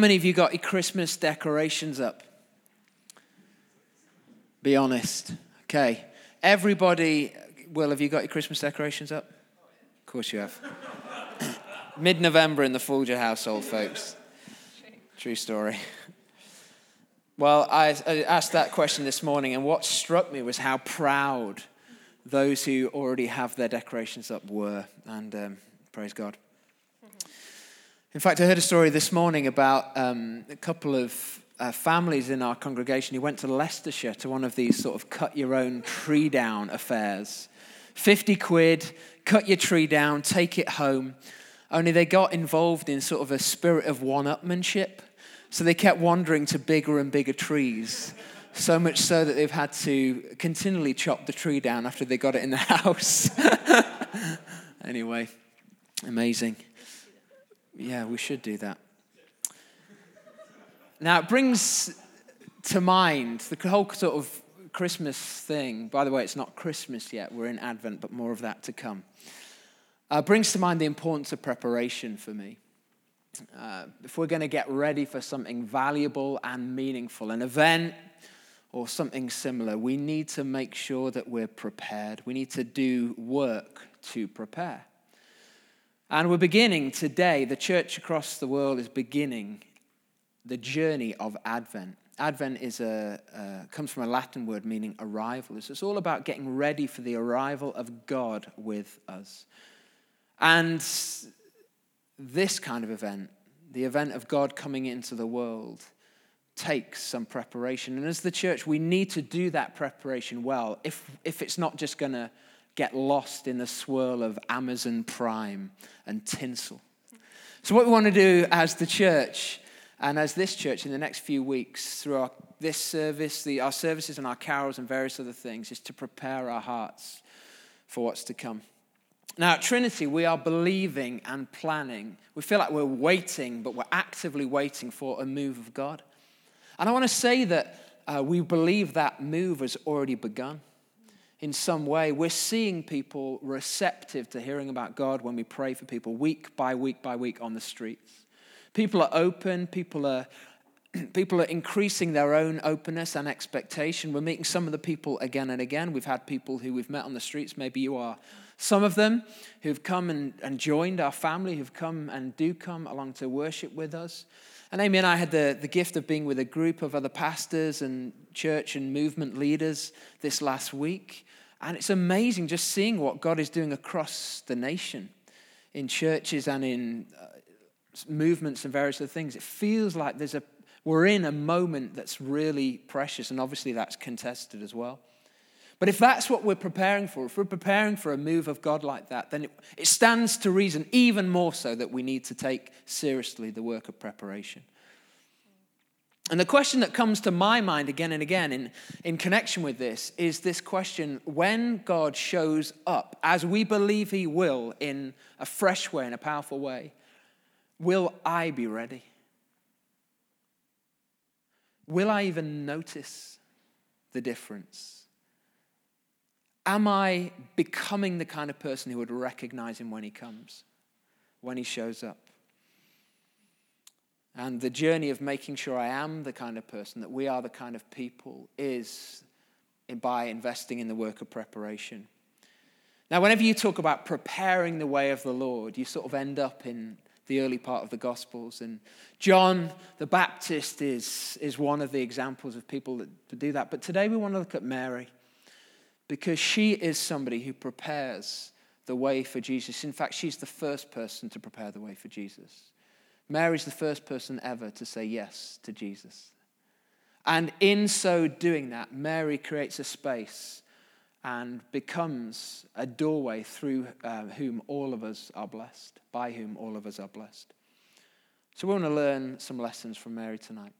many of you got your Christmas decorations up? Be honest. Okay. Everybody, Will, have you got your Christmas decorations up? Of course you have. Mid November in the Folger household, folks. True story. Well, I, I asked that question this morning, and what struck me was how proud those who already have their decorations up were. And um, praise God. In fact, I heard a story this morning about um, a couple of uh, families in our congregation who went to Leicestershire to one of these sort of cut your own tree down affairs. 50 quid, cut your tree down, take it home. Only they got involved in sort of a spirit of one upmanship. So they kept wandering to bigger and bigger trees. So much so that they've had to continually chop the tree down after they got it in the house. anyway, amazing. Yeah, we should do that. Now, it brings to mind the whole sort of Christmas thing. By the way, it's not Christmas yet, we're in Advent, but more of that to come. Uh, brings to mind the importance of preparation for me. Uh, if we're going to get ready for something valuable and meaningful, an event or something similar, we need to make sure that we're prepared. We need to do work to prepare. And we're beginning today, the church across the world is beginning the journey of Advent. Advent is a, uh, comes from a Latin word meaning arrival. So It's all about getting ready for the arrival of God with us. And this kind of event, the event of God coming into the world, takes some preparation. And as the church, we need to do that preparation well if, if it's not just going to get lost in the swirl of Amazon Prime and tinsel. So, what we want to do as the church and as this church in the next few weeks, through our, this service, the, our services and our carols and various other things, is to prepare our hearts for what's to come. Now, at Trinity, we are believing and planning. We feel like we're waiting, but we're actively waiting for a move of God. And I want to say that uh, we believe that move has already begun in some way. We're seeing people receptive to hearing about God when we pray for people week by week by week on the streets. People are open, people are people are increasing their own openness and expectation. We're meeting some of the people again and again. We've had people who we've met on the streets, maybe you are some of them who've come and, and joined our family, who've come and do come along to worship with us. And Amy and I had the, the gift of being with a group of other pastors and church and movement leaders this last week. And it's amazing just seeing what God is doing across the nation in churches and in uh, movements and various other things. It feels like there's a, we're in a moment that's really precious, and obviously that's contested as well. But if that's what we're preparing for, if we're preparing for a move of God like that, then it, it stands to reason even more so that we need to take seriously the work of preparation. And the question that comes to my mind again and again in, in connection with this is this question when God shows up, as we believe He will, in a fresh way, in a powerful way, will I be ready? Will I even notice the difference? Am I becoming the kind of person who would recognize Him when He comes, when He shows up? And the journey of making sure I am the kind of person, that we are the kind of people, is by investing in the work of preparation. Now, whenever you talk about preparing the way of the Lord, you sort of end up in the early part of the Gospels. And John the Baptist is, is one of the examples of people that do that. But today we want to look at Mary because she is somebody who prepares the way for Jesus. In fact, she's the first person to prepare the way for Jesus. Mary's the first person ever to say yes to Jesus. And in so doing that, Mary creates a space and becomes a doorway through uh, whom all of us are blessed, by whom all of us are blessed. So we want to learn some lessons from Mary tonight.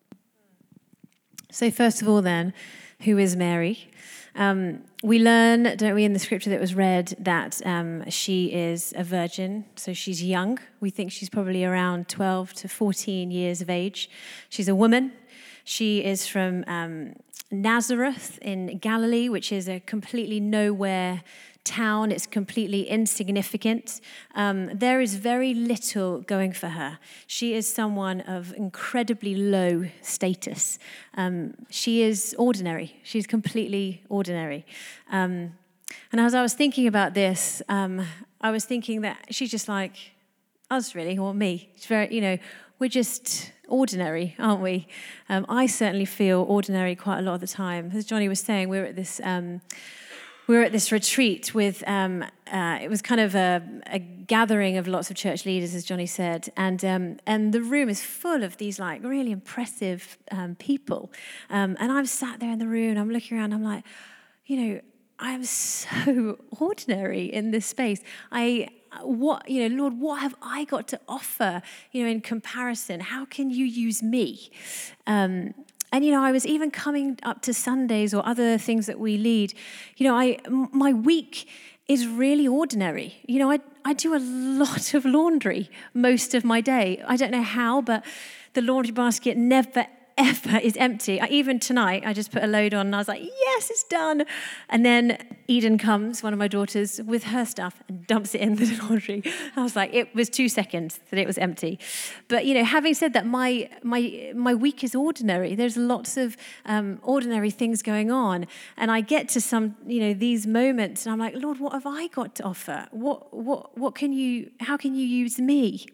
So, first of all, then, who is Mary? Um, we learn, don't we, in the scripture that was read, that um, she is a virgin. So she's young. We think she's probably around 12 to 14 years of age. She's a woman. She is from um, Nazareth in Galilee, which is a completely nowhere town. It's completely insignificant. Um, there is very little going for her. She is someone of incredibly low status. Um, she is ordinary. She's completely ordinary. Um, and as I was thinking about this, um, I was thinking that she's just like us, really, or me. She's very, you know, we're just ordinary, aren't we? Um, I certainly feel ordinary quite a lot of the time. As Johnny was saying, we were at this. Um, we were at this retreat with um, uh, it was kind of a, a, gathering of lots of church leaders as johnny said and um, and the room is full of these like really impressive um, people um, and i'm sat there in the room and i'm looking around i'm like you know i am so ordinary in this space i what, you know, Lord, what have I got to offer, you know, in comparison? How can you use me? Um, and you know, I was even coming up to Sundays or other things that we lead. You know, I my week is really ordinary. You know, I I do a lot of laundry most of my day. I don't know how, but the laundry basket never ever is empty. I, even tonight, I just put a load on and I was like, yes, it's done. And then Eden comes, one of my daughters, with her stuff and dumps it in the laundry. I was like, it was two seconds that it was empty. But, you know, having said that, my, my, my week is ordinary. There's lots of um, ordinary things going on. And I get to some, you know, these moments and I'm like, Lord, what have I got to offer? What, what, what can you, how can you use me?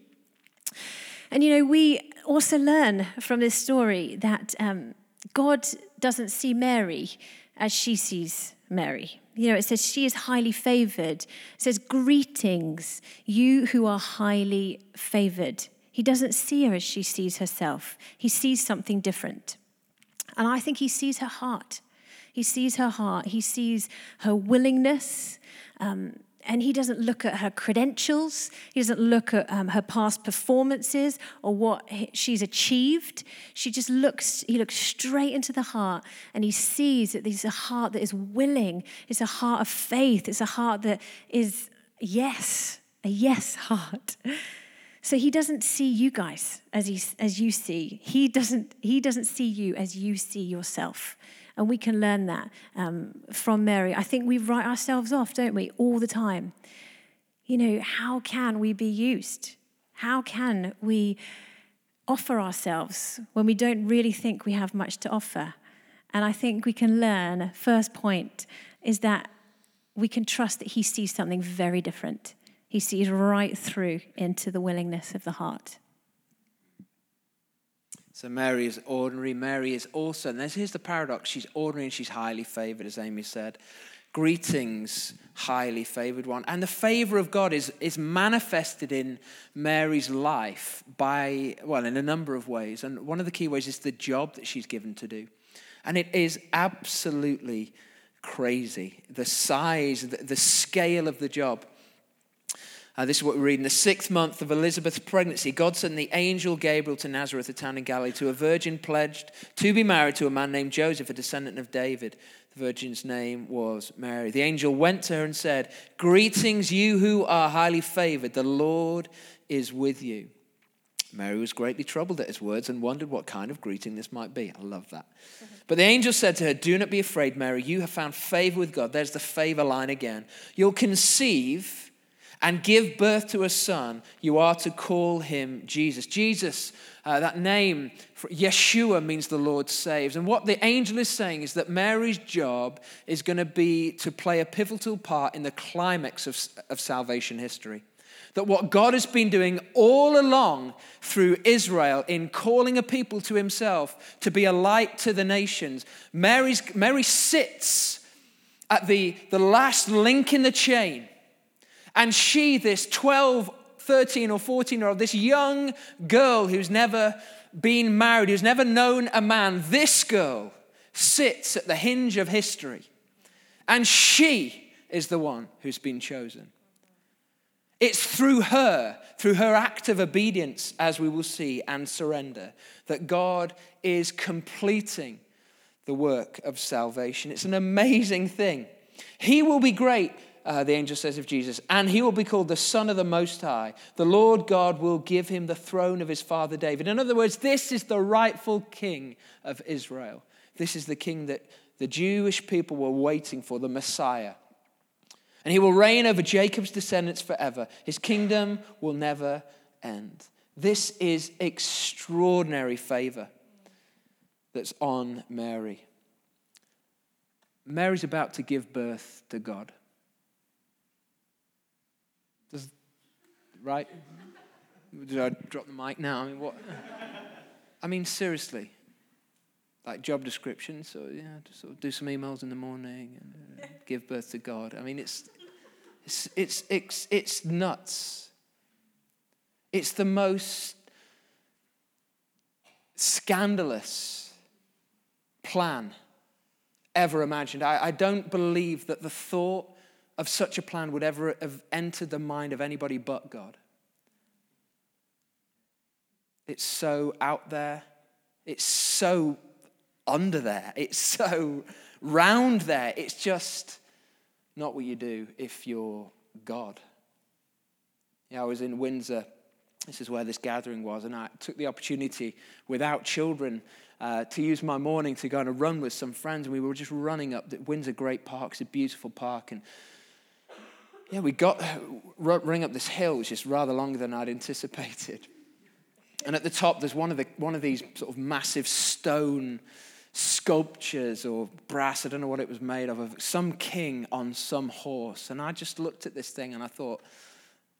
And you know, we also learn from this story that um, God doesn't see Mary as she sees Mary. You know, it says she is highly favored. It says, Greetings, you who are highly favored. He doesn't see her as she sees herself, he sees something different. And I think he sees her heart. He sees her heart. He sees her willingness. Um, and he doesn't look at her credentials, he doesn't look at um, her past performances or what she's achieved. She just looks, he looks straight into the heart and he sees that there's a heart that is willing, it's a heart of faith, it's a heart that is yes, a yes heart. So he doesn't see you guys as, he, as you see. He doesn't, he doesn't see you as you see yourself. And we can learn that um, from Mary. I think we write ourselves off, don't we, all the time? You know, how can we be used? How can we offer ourselves when we don't really think we have much to offer? And I think we can learn, first point, is that we can trust that He sees something very different. He sees right through into the willingness of the heart. So Mary is ordinary. Mary is also, and here's the paradox she's ordinary and she's highly favored, as Amy said. Greetings, highly favored one. And the favor of God is, is manifested in Mary's life by, well, in a number of ways. And one of the key ways is the job that she's given to do. And it is absolutely crazy the size, the, the scale of the job. Uh, this is what we read. In the sixth month of Elizabeth's pregnancy, God sent the angel Gabriel to Nazareth, a town in Galilee, to a virgin pledged to be married to a man named Joseph, a descendant of David. The virgin's name was Mary. The angel went to her and said, Greetings, you who are highly favored. The Lord is with you. Mary was greatly troubled at his words and wondered what kind of greeting this might be. I love that. But the angel said to her, Do not be afraid, Mary. You have found favor with God. There's the favor line again. You'll conceive and give birth to a son, you are to call him Jesus. Jesus, uh, that name, Yeshua, means the Lord saves. And what the angel is saying is that Mary's job is going to be to play a pivotal part in the climax of, of salvation history. That what God has been doing all along through Israel in calling a people to himself to be a light to the nations, Mary's, Mary sits at the, the last link in the chain and she, this 12, 13, or 14 year old, this young girl who's never been married, who's never known a man, this girl sits at the hinge of history. And she is the one who's been chosen. It's through her, through her act of obedience, as we will see, and surrender, that God is completing the work of salvation. It's an amazing thing. He will be great uh, the angel says of Jesus, and he will be called the Son of the Most High. The Lord God will give him the throne of his father David. In other words, this is the rightful king of Israel. This is the king that the Jewish people were waiting for, the Messiah. and he will reign over Jacob's descendants forever. His kingdom will never end. This is extraordinary favor that's on Mary. Mary's about to give birth to God. Does, right? Did I drop the mic now? I mean, what? I mean, seriously. Like job descriptions, so yeah, just sort of do some emails in the morning and uh, give birth to God. I mean, it's, it's, it's, it's, it's nuts. It's the most scandalous plan ever imagined. I, I, don't believe that the thought of such a plan would ever have entered the mind of anybody but God. It's so out there, it's so under there, it's so round there. It's just not what you do if you're God. Yeah, I was in Windsor. This is where this gathering was, and I took the opportunity without children uh, to use my morning to go on a run with some friends. And we were just running up Windsor Great Park. It's a beautiful park. And yeah, we got uh, running up this hill, which is rather longer than I'd anticipated. And at the top, there's one of, the, one of these sort of massive stone sculptures or brass, I don't know what it was made of, of some king on some horse. And I just looked at this thing and I thought,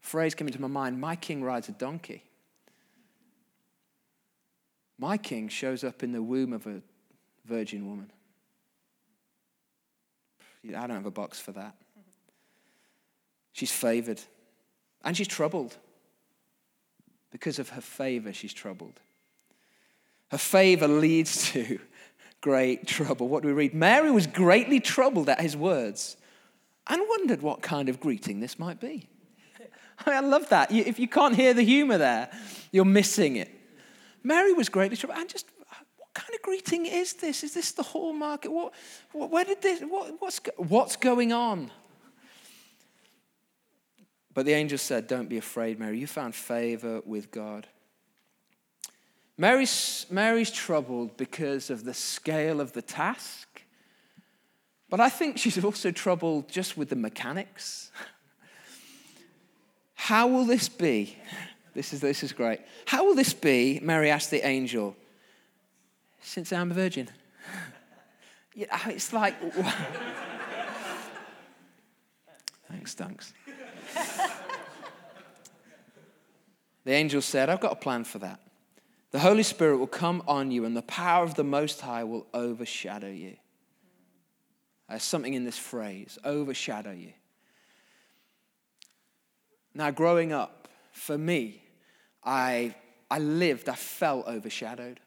phrase came into my mind, my king rides a donkey. My king shows up in the womb of a virgin woman. I don't have a box for that. She's favored and she's troubled. Because of her favor, she's troubled. Her favor leads to great trouble. What do we read? Mary was greatly troubled at his words and wondered what kind of greeting this might be. I, mean, I love that. If you can't hear the humor there, you're missing it. Mary was greatly troubled. And just, what kind of greeting is this? Is this the hallmark? What, where did this, what, what's, what's going on? But the angel said, Don't be afraid, Mary. You found favor with God. Mary's, Mary's troubled because of the scale of the task. But I think she's also troubled just with the mechanics. How will this be? This is, this is great. How will this be? Mary asked the angel, since I'm a virgin. Yeah, it's like. thanks, thanks. The angel said, I've got a plan for that. The Holy Spirit will come on you, and the power of the Most High will overshadow you. There's something in this phrase overshadow you. Now, growing up, for me, I, I lived, I felt overshadowed.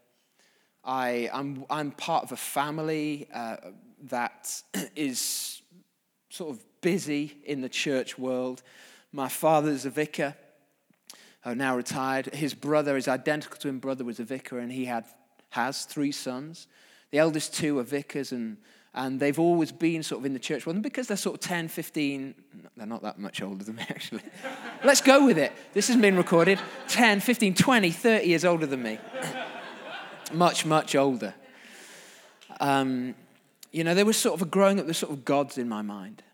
I, I'm, I'm part of a family uh, that is sort of busy in the church world. My father's a vicar, uh, now retired. His brother, his identical twin brother, was a vicar, and he had, has three sons. The eldest two are vicars, and and they've always been sort of in the church. And because they're sort of 10, 15, they're not that much older than me, actually. Let's go with it. This has been recorded 10, 15, 20, 30 years older than me. much, much older. Um, you know, they were sort of growing up, the sort of gods in my mind.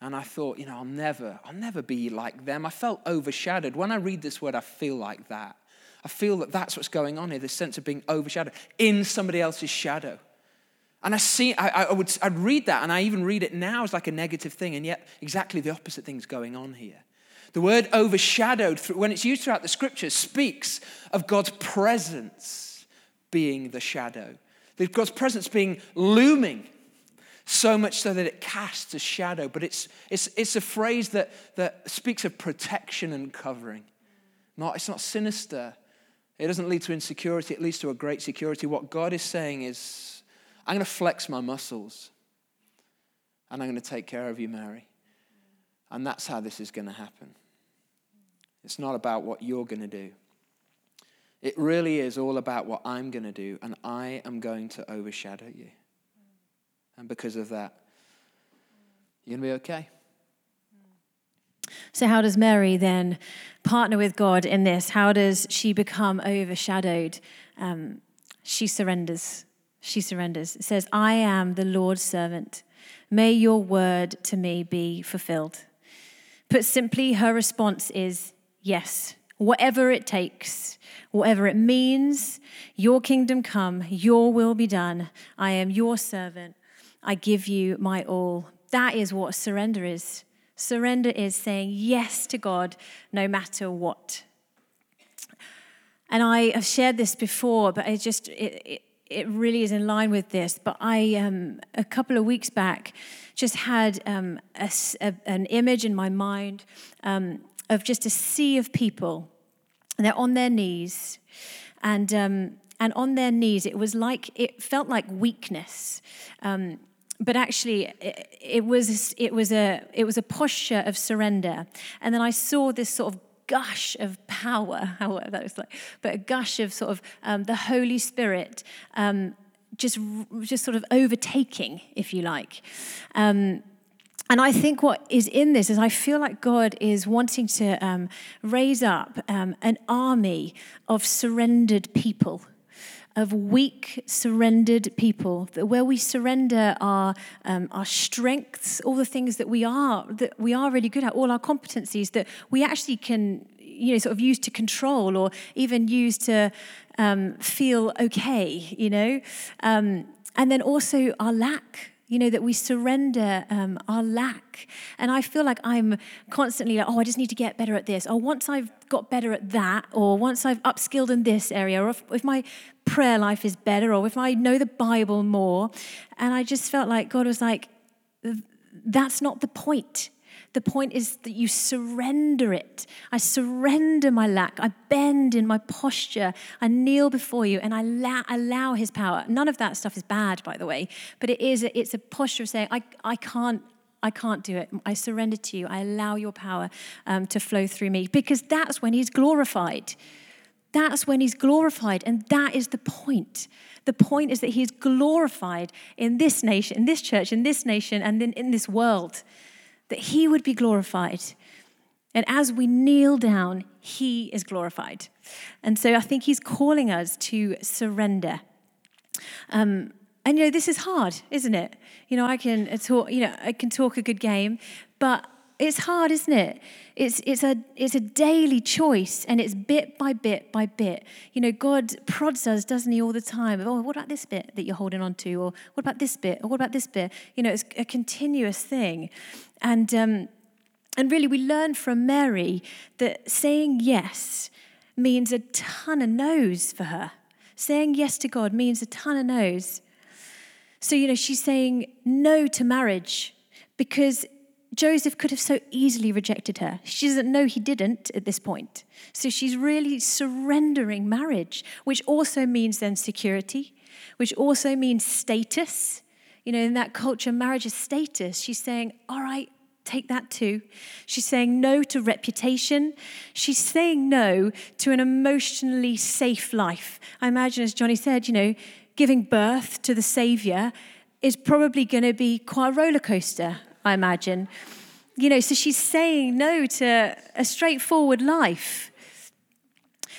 And I thought, you know, I'll never, I'll never be like them. I felt overshadowed. When I read this word, I feel like that. I feel that that's what's going on here, this sense of being overshadowed in somebody else's shadow. And I see, I, I would, I'd read that, and I even read it now as like a negative thing, and yet exactly the opposite thing's going on here. The word overshadowed, when it's used throughout the scriptures, speaks of God's presence being the shadow. God's presence being looming, so much so that it casts a shadow. But it's, it's, it's a phrase that, that speaks of protection and covering. Not, it's not sinister. It doesn't lead to insecurity, it leads to a great security. What God is saying is, I'm going to flex my muscles and I'm going to take care of you, Mary. And that's how this is going to happen. It's not about what you're going to do. It really is all about what I'm going to do, and I am going to overshadow you. And because of that, you're going to be okay. So, how does Mary then partner with God in this? How does she become overshadowed? Um, she surrenders she surrenders. It says, I am the Lord's servant. May your word to me be fulfilled. Put simply, her response is yes, whatever it takes, whatever it means, your kingdom come, your will be done. I am your servant. I give you my all. That is what surrender is. Surrender is saying yes to God no matter what. And I have shared this before, but it just it, it, it really is in line with this. But I um, a couple of weeks back just had um, a, a, an image in my mind um, of just a sea of people. They're on their knees, and um, and on their knees, it was like it felt like weakness. Um, but actually it, it, was it was a it was a posture of surrender. And then i saw this sort of gush of power however that was like but a gush of sort of um, the holy spirit um, just just sort of overtaking if you like. Um, and I think what is in this is I feel like God is wanting to um, raise up um, an army of surrendered people of weak, surrendered people, where we surrender our, um, our strengths, all the things that we are that we are really good at, all our competencies that we actually can, you know, sort of use to control or even use to um, feel okay, you know, um, and then also our lack you know, that we surrender um, our lack. And I feel like I'm constantly like, oh, I just need to get better at this. Or once I've got better at that, or once I've upskilled in this area, or if, if my prayer life is better, or if I know the Bible more. And I just felt like God was like, that's not the point. The point is that you surrender it. I surrender my lack. I bend in my posture. I kneel before you and I allow, allow his power. None of that stuff is bad, by the way, but it is a, it's a posture of saying, I, I can't I can't do it. I surrender to you. I allow your power um, to flow through me because that's when he's glorified. That's when he's glorified. And that is the point. The point is that he's glorified in this nation, in this church, in this nation, and in, in this world that he would be glorified. And as we kneel down, he is glorified. And so I think he's calling us to surrender. Um, and you know, this is hard, isn't it? You know, I can talk, you know, I can talk a good game, but it's hard, isn't it? It's, it's, a, it's a daily choice and it's bit by bit by bit. You know, God prods us, doesn't He, all the time? Oh, what about this bit that you're holding on to? Or what about this bit? Or what about this bit? You know, it's a continuous thing. And, um, and really, we learn from Mary that saying yes means a ton of no's for her. Saying yes to God means a ton of no's. So, you know, she's saying no to marriage because Joseph could have so easily rejected her. She doesn't know he didn't at this point. So she's really surrendering marriage, which also means then security, which also means status. You know, in that culture, marriage is status. She's saying, all right, take that too. She's saying no to reputation. She's saying no to an emotionally safe life. I imagine, as Johnny said, you know, giving birth to the Savior is probably going to be quite a roller coaster, I imagine. You know, so she's saying no to a straightforward life.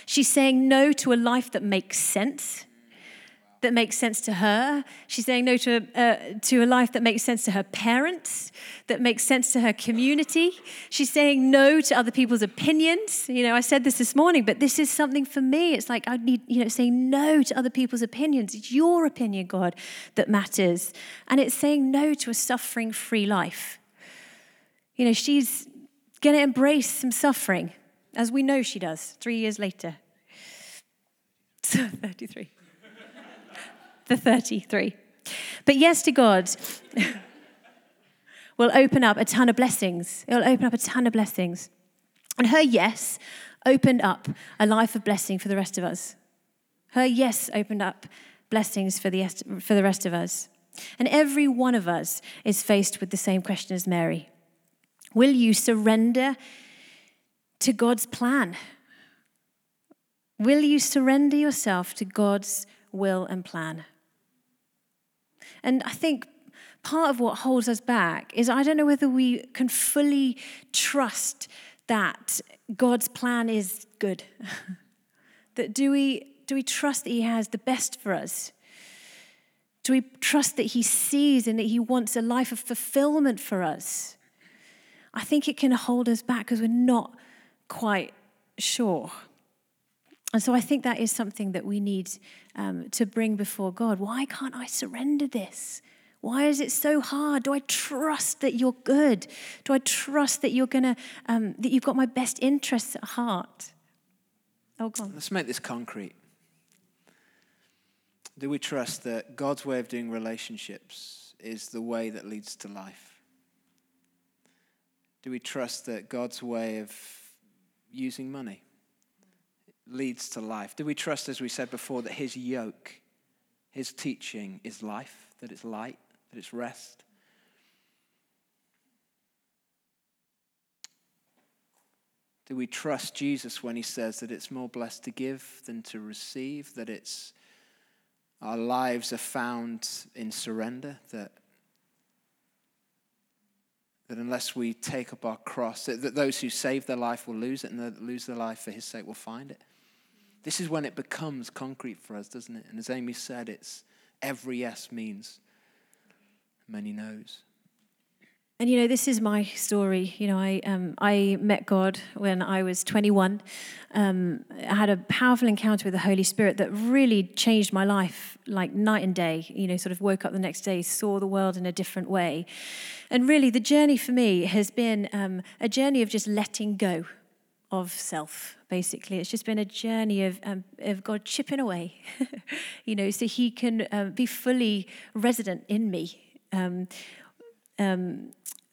She's saying no to a life that makes sense that makes sense to her. She's saying no to, uh, to a life that makes sense to her parents, that makes sense to her community. She's saying no to other people's opinions. You know, I said this this morning, but this is something for me. It's like I need, you know, saying no to other people's opinions. It's your opinion, God, that matters. And it's saying no to a suffering free life. You know, she's going to embrace some suffering, as we know she does three years later. So, 33 the 33. But yes to God will open up a ton of blessings. It'll open up a ton of blessings. And her yes opened up a life of blessing for the rest of us. Her yes opened up blessings for the, for the rest of us. And every one of us is faced with the same question as Mary Will you surrender to God's plan? Will you surrender yourself to God's will and plan? And I think part of what holds us back is I don't know whether we can fully trust that God's plan is good. that do we do we trust that he has the best for us? Do we trust that He sees and that He wants a life of fulfillment for us? I think it can hold us back because we're not quite sure. And so I think that is something that we need um, to bring before God. Why can't I surrender this? Why is it so hard? Do I trust that you're good? Do I trust that you're gonna um, that you've got my best interests at heart? Oh, God. Let's make this concrete. Do we trust that God's way of doing relationships is the way that leads to life? Do we trust that God's way of using money leads to life? Do we trust, as we said before, that His yoke, His teaching is life, that it's light, that it's rest? Do we trust Jesus when he says that it's more blessed to give than to receive, that it's our lives are found in surrender, that, that unless we take up our cross, that, that those who save their life will lose it, and those lose their life for his sake will find it? This is when it becomes concrete for us, doesn't it? And as Amy said, it's every yes means many no's. And you know, this is my story. You know, I um, I met God when I was 21. Um, I had a powerful encounter with the Holy Spirit that really changed my life, like night and day. You know, sort of woke up the next day, saw the world in a different way, and really, the journey for me has been um, a journey of just letting go of self. Basically, it's just been a journey of um, of God chipping away, you know, so He can uh, be fully resident in me. Um, um,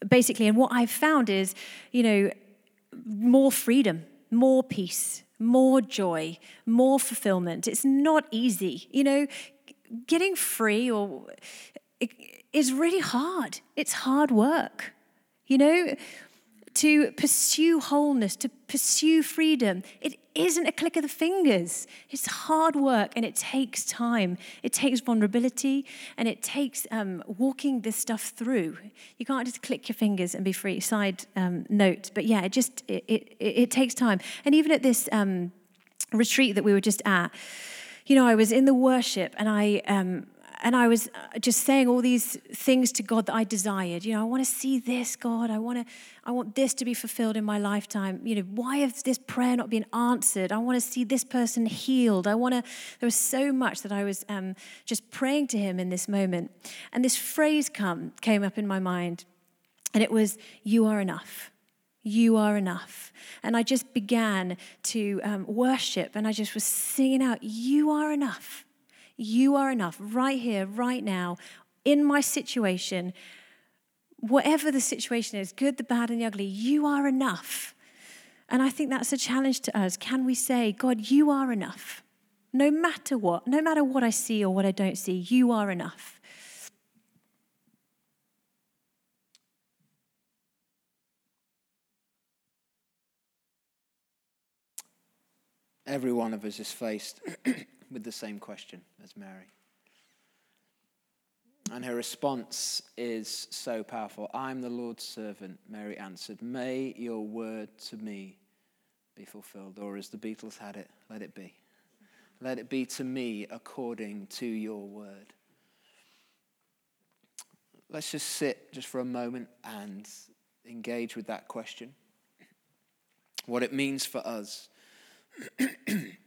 basically, and what I've found is, you know, more freedom, more peace, more joy, more fulfillment. It's not easy, you know, getting free or is really hard. It's hard work, you know to pursue wholeness, to pursue freedom. It isn't a click of the fingers. It's hard work and it takes time. It takes vulnerability and it takes um, walking this stuff through. You can't just click your fingers and be free. Side um, note, but yeah, it just it, it, it, takes time. And even at this um, retreat that we were just at, you know, I was in the worship and I um, and I was uh, just saying all these things to God that I desired. You know, I want to see this, God. I want to, I want this to be fulfilled in my lifetime. You know, why has this prayer not been answered? I want to see this person healed. I want to. There was so much that I was um, just praying to Him in this moment, and this phrase come came up in my mind, and it was, "You are enough." You are enough. And I just began to um, worship and I just was singing out, You are enough. You are enough right here, right now, in my situation. Whatever the situation is, good, the bad, and the ugly, you are enough. And I think that's a challenge to us. Can we say, God, you are enough? No matter what, no matter what I see or what I don't see, you are enough. Every one of us is faced with the same question as Mary. And her response is so powerful. I'm the Lord's servant, Mary answered. May your word to me be fulfilled. Or as the Beatles had it, let it be. Let it be to me according to your word. Let's just sit just for a moment and engage with that question. What it means for us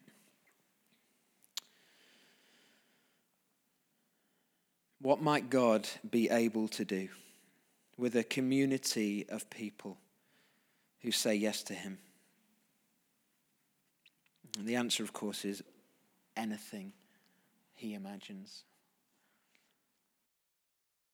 What might God be able to do with a community of people who say yes to Him? And the answer, of course, is anything He imagines.